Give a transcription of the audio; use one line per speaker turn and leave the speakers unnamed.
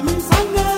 Mami sana